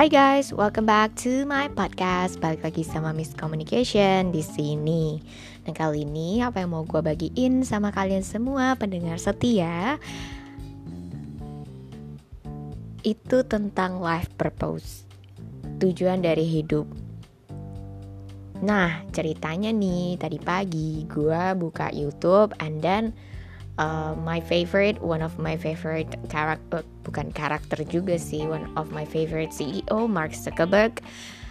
Hai guys, welcome back to my podcast. Balik lagi sama Miss Communication di sini. Dan kali ini apa yang mau gue bagiin sama kalian semua pendengar setia itu tentang life purpose, tujuan dari hidup. Nah, ceritanya nih tadi pagi gue buka YouTube and then uh, my favorite, one of my favorite karakter, bukan karakter juga sih, one of my favorite CEO Mark Zuckerberg,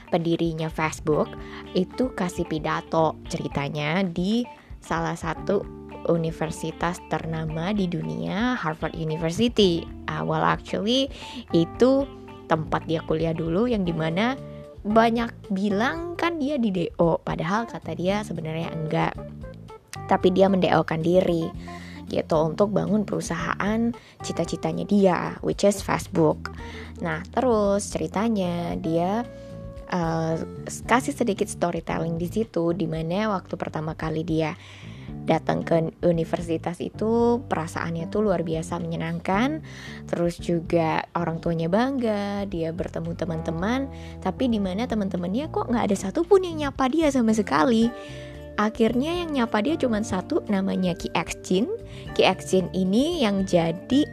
pendirinya Facebook, itu kasih pidato ceritanya di salah satu universitas ternama di dunia, Harvard University. Uh, well actually itu tempat dia kuliah dulu yang di mana banyak bilang kan dia di DO padahal kata dia sebenarnya enggak tapi dia mendeokan diri gitu untuk bangun perusahaan cita-citanya dia which is Facebook. Nah, terus ceritanya dia uh, kasih sedikit storytelling di situ di mana waktu pertama kali dia datang ke universitas itu perasaannya tuh luar biasa menyenangkan. Terus juga orang tuanya bangga dia bertemu teman-teman. Tapi di mana teman-temannya kok nggak ada satupun yang nyapa dia sama sekali akhirnya yang nyapa dia cuma satu namanya Ki Xjin Ki Xjin ini yang jadi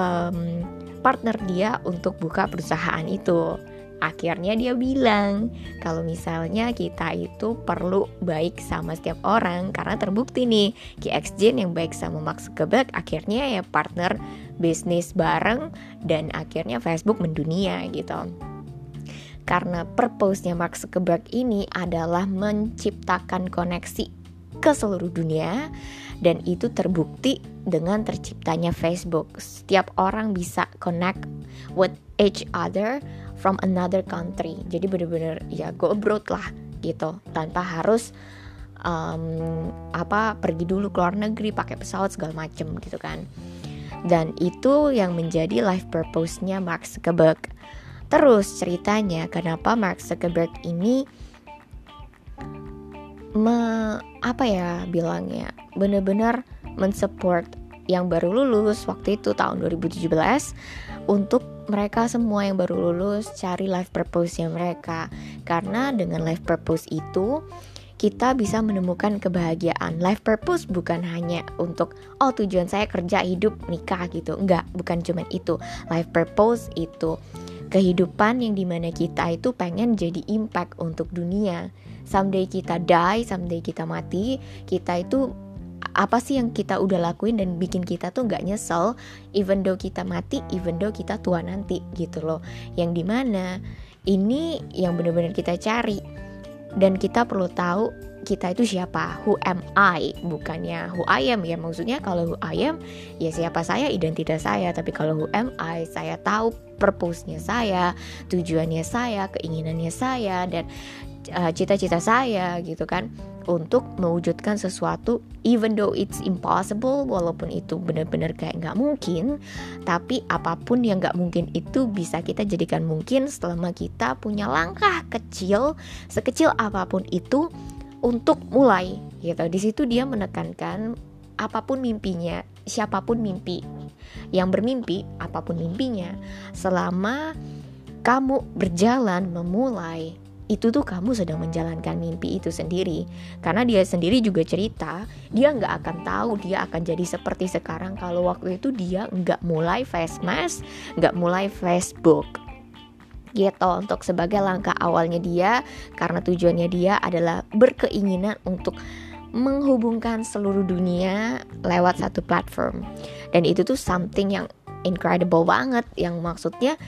um, partner dia untuk buka perusahaan itu. Akhirnya dia bilang kalau misalnya kita itu perlu baik sama setiap orang karena terbukti nih Ki Xjin yang baik sama Mark Zuckerberg akhirnya ya partner bisnis bareng dan akhirnya Facebook mendunia gitu karena purpose-nya Mark Zuckerberg ini adalah menciptakan koneksi ke seluruh dunia dan itu terbukti dengan terciptanya Facebook. Setiap orang bisa connect with each other from another country. Jadi bener-bener ya go abroad lah gitu tanpa harus um, apa pergi dulu ke luar negeri pakai pesawat segala macem gitu kan. Dan itu yang menjadi life purpose-nya Mark Zuckerberg Terus ceritanya kenapa Mark Zuckerberg ini me, apa ya bilangnya benar-benar mensupport yang baru lulus waktu itu tahun 2017 untuk mereka semua yang baru lulus cari life purpose-nya mereka karena dengan life purpose itu kita bisa menemukan kebahagiaan. Life purpose bukan hanya untuk oh tujuan saya kerja, hidup, nikah gitu. Enggak, bukan cuma itu. Life purpose itu kehidupan yang di mana kita itu pengen jadi impact untuk dunia. Someday kita die, someday kita mati, kita itu apa sih yang kita udah lakuin dan bikin kita tuh nggak nyesel even though kita mati even though kita tua nanti gitu loh yang di mana ini yang benar-benar kita cari dan kita perlu tahu kita itu siapa. Who am I? Bukannya who I am ya. Maksudnya kalau who I am ya siapa saya? Identitas saya. Tapi kalau who am I? Saya tahu purpose-nya saya tujuannya saya keinginannya saya dan uh, cita-cita saya gitu kan untuk mewujudkan sesuatu even though it's impossible walaupun itu benar-benar kayak nggak mungkin tapi apa pun yang nggak mungkin itu bisa kita jadikan mungkin selama kita punya langkah kecil sekecil apa pun itu untuk mulai gitu. Di situ dia menekankan apa pun mimpinya, siapa pun mimpi yang bermimpi, apa pun mimpinya, selama kamu berjalan memulai itu tuh kamu sedang menjalankan mimpi itu sendiri. Karena dia sendiri juga cerita dia nggak akan tahu dia akan jadi seperti sekarang kalau waktu itu dia nggak mulai face mask nggak mulai Facebook gitu untuk sebagai langkah awalnya dia karena tujuannya dia adalah berkeinginan untuk menghubungkan seluruh dunia lewat satu platform. Dan itu tuh something yang incredible banget yang maksudnya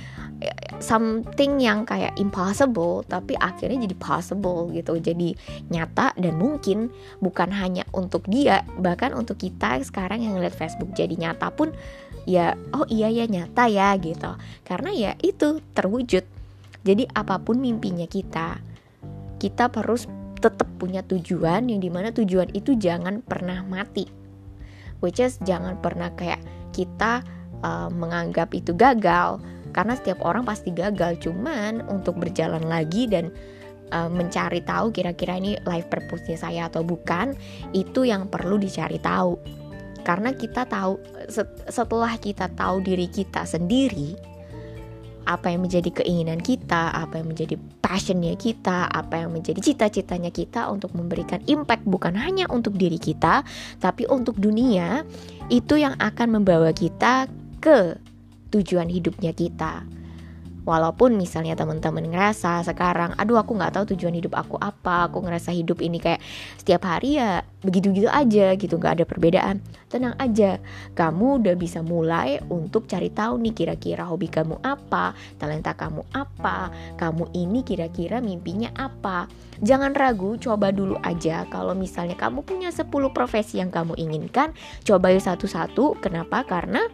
something yang kayak impossible tapi akhirnya jadi possible gitu. Jadi nyata dan mungkin bukan hanya untuk dia bahkan untuk kita sekarang yang lihat Facebook. Jadi nyata pun ya oh iya ya nyata ya gitu. Karena ya itu terwujud. Jadi apa pun mimpinya kita kita harus tetap punya tujuan yang di mana tujuan itu jangan pernah mati. Which is jangan pernah kayak kita uh, menganggap itu gagal karena setiap orang pasti gagal cuman untuk berjalan lagi dan uh, mencari tahu kira-kira ini life purpose-nya saya atau bukan itu yang perlu dicari tahu. Karena kita tahu setelah kita tahu diri kita sendiri apa yang menjadi keinginan kita, apa yang menjadi passionnya kita, apa yang menjadi cita-citanya kita untuk memberikan impact bukan hanya untuk diri kita, tapi untuk dunia, itu yang akan membawa kita ke tujuan hidupnya kita. Walaupun misalnya teman-teman ngerasa sekarang, aduh aku nggak tahu tujuan hidup aku apa, aku ngerasa hidup ini kayak setiap hari ya begitu-gitu aja gitu, nggak ada perbedaan. Tenang aja, kamu udah bisa mulai untuk cari tahu nih kira-kira hobi kamu apa, talenta kamu apa, kamu ini kira-kira mimpinya apa. Jangan ragu, coba dulu aja. Kalau misalnya kamu punya 10 profesi yang kamu inginkan, coba satu-satu. Kenapa? Karena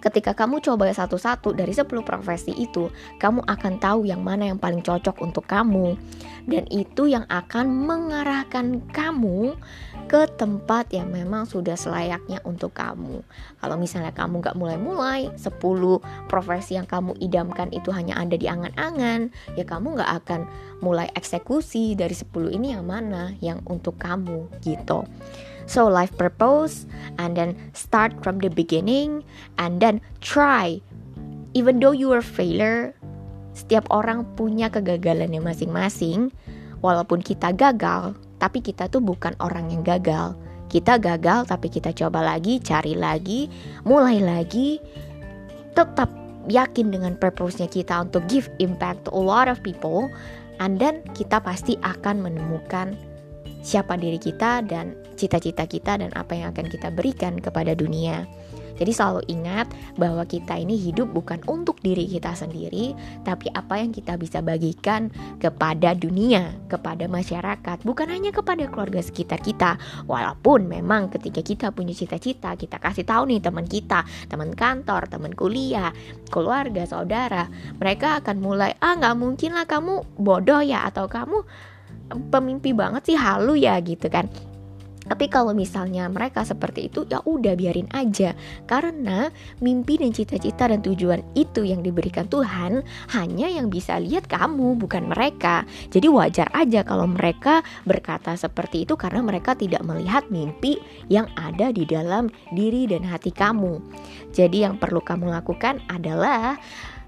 Ketika kamu coba satu-satu dari 10 profesi itu, kamu akan tahu yang mana yang paling cocok untuk kamu. Dan itu yang akan mengarahkan kamu ke tempat yang memang sudah selayaknya untuk kamu. Kalau misalnya kamu gak mulai-mulai, 10 profesi yang kamu idamkan itu hanya ada di angan-angan, ya kamu gak akan mulai eksekusi dari 10 ini yang mana yang untuk kamu gitu. So life purpose and then start from the beginning and then try. Even though you are failure, setiap orang punya kegagalannya masing-masing. Walaupun kita gagal, tapi kita tuh bukan orang yang gagal. Kita gagal tapi kita coba lagi, cari lagi, mulai lagi. Tetap yakin dengan purpose-nya kita untuk give impact to a lot of people and then kita pasti akan menemukan siapa diri kita dan cita-cita kita dan apa yang akan kita berikan kepada dunia. Jadi selalu ingat bahwa kita ini hidup bukan untuk diri kita sendiri, tapi apa yang kita bisa bagikan kepada dunia, kepada masyarakat, bukan hanya kepada keluarga sekitar kita. Walaupun memang ketika kita punya cita-cita, kita kasih tahu nih teman kita, teman kantor, teman kuliah, keluarga, saudara, mereka akan mulai, ah nggak mungkin lah kamu bodoh ya atau kamu pemimpi banget sih halu ya gitu kan tapi kalau misalnya mereka seperti itu ya udah biarin aja karena mimpi dan cita-cita dan tujuan itu yang diberikan Tuhan hanya yang bisa lihat kamu bukan mereka. Jadi wajar aja kalau mereka berkata seperti itu karena mereka tidak melihat mimpi yang ada di dalam diri dan hati kamu. Jadi yang perlu kamu lakukan adalah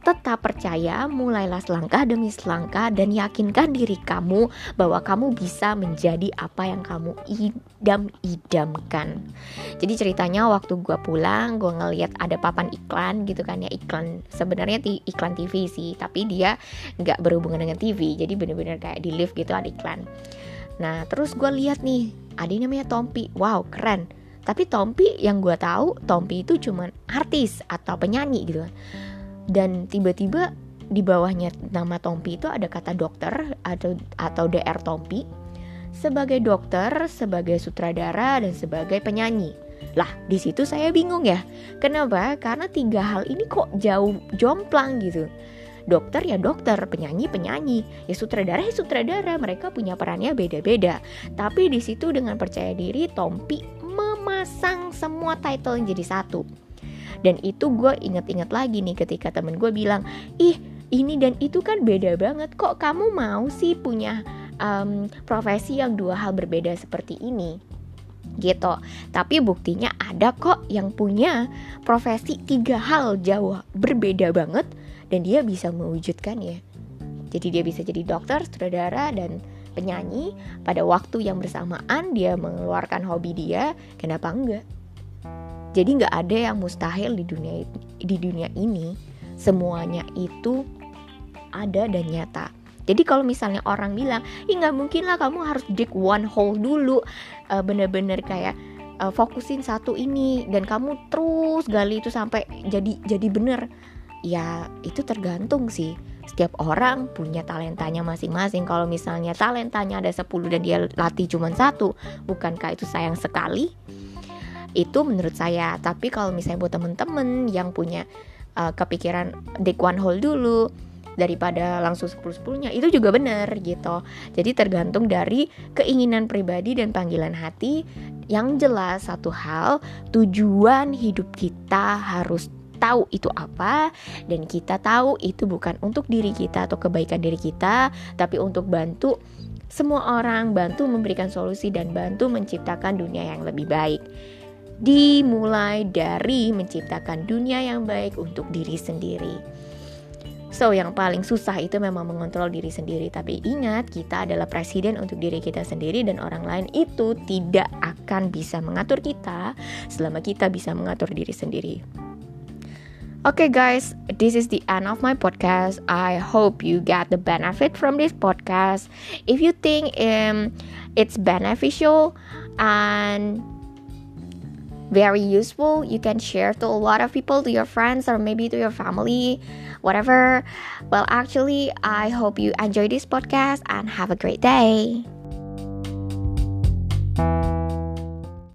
Tetap percaya, mulailah selangkah demi selangkah dan yakinkan diri kamu bahwa kamu bisa menjadi apa yang kamu idam-idamkan. Jadi ceritanya waktu gue pulang, gue ngeliat ada papan iklan gitu kan ya iklan sebenarnya iklan TV sih, tapi dia nggak berhubungan dengan TV, jadi bener-bener kayak di lift gitu ada iklan. Nah terus gue lihat nih, ada yang namanya Tompi, wow keren. Tapi Tompi yang gue tahu, Tompi itu cuman artis atau penyanyi gitu kan dan tiba-tiba di bawahnya nama Tompi itu ada kata dokter atau atau DR Tompi sebagai dokter, sebagai sutradara dan sebagai penyanyi. Lah, di situ saya bingung ya. Kenapa? Karena tiga hal ini kok jauh jomplang gitu. Dokter ya dokter, penyanyi penyanyi, ya sutradara ya sutradara. Mereka punya perannya beda-beda. Tapi di situ dengan percaya diri, Tompi memasang semua title jadi satu dan itu gue inget-inget lagi nih ketika temen gue bilang ih ini dan itu kan beda banget. Kok kamu mau sih punya um, profesi yang dua hal berbeda seperti ini? Gitu. Tapi buktinya ada kok yang punya profesi tiga hal jauh berbeda banget dan dia bisa mewujudkan ya. Jadi dia bisa jadi dokter sutradara dan penyanyi. Pada waktu yang bersamaan dia mengeluarkan hobi dia kenapa enggak jadi nggak ada yang mustahil di dunia di dunia ini. Semuanya itu ada dan nyata. Jadi kalau misalnya orang bilang, ih nggak mungkin lah kamu harus dig one hole dulu, uh, bener-bener kayak uh, fokusin satu ini dan kamu terus gali itu sampai jadi jadi bener. Ya itu tergantung sih. Setiap orang punya talentanya masing-masing. Kalau misalnya talentanya ada 10 dan dia latih cuma satu, bukankah itu sayang sekali? Itu menurut saya. Tapi kalau misalnya buat temen-temen yang punya uh, kepikiran dig one hole dulu daripada langsung 10-10 nya itu juga benar gitu. Jadi tergantung dari keinginan pribadi dan panggilan hati. Yang jelas satu hal tujuan hidup kita harus tahu itu apa. Dan kita tahu itu bukan untuk diri kita atau kebaikan diri kita tapi untuk bantu semua orang bantu memberikan solusi dan bantu menciptakan dunia yang lebih baik dimulai dari menciptakan dunia yang baik untuk diri sendiri. So, yang paling susah itu memang mengontrol diri sendiri. Tapi ingat, kita adalah presiden untuk diri kita sendiri, dan orang lain itu tidak akan bisa mengatur kita selama kita bisa mengatur diri sendiri. Okay, guys, this is the end of my podcast. I hope you get the benefit from this podcast. If you think um, it's beneficial and very useful, you can share to a lot of people, to your friends, or maybe to your family, whatever. Well, actually, I hope you enjoy this podcast and have a great day.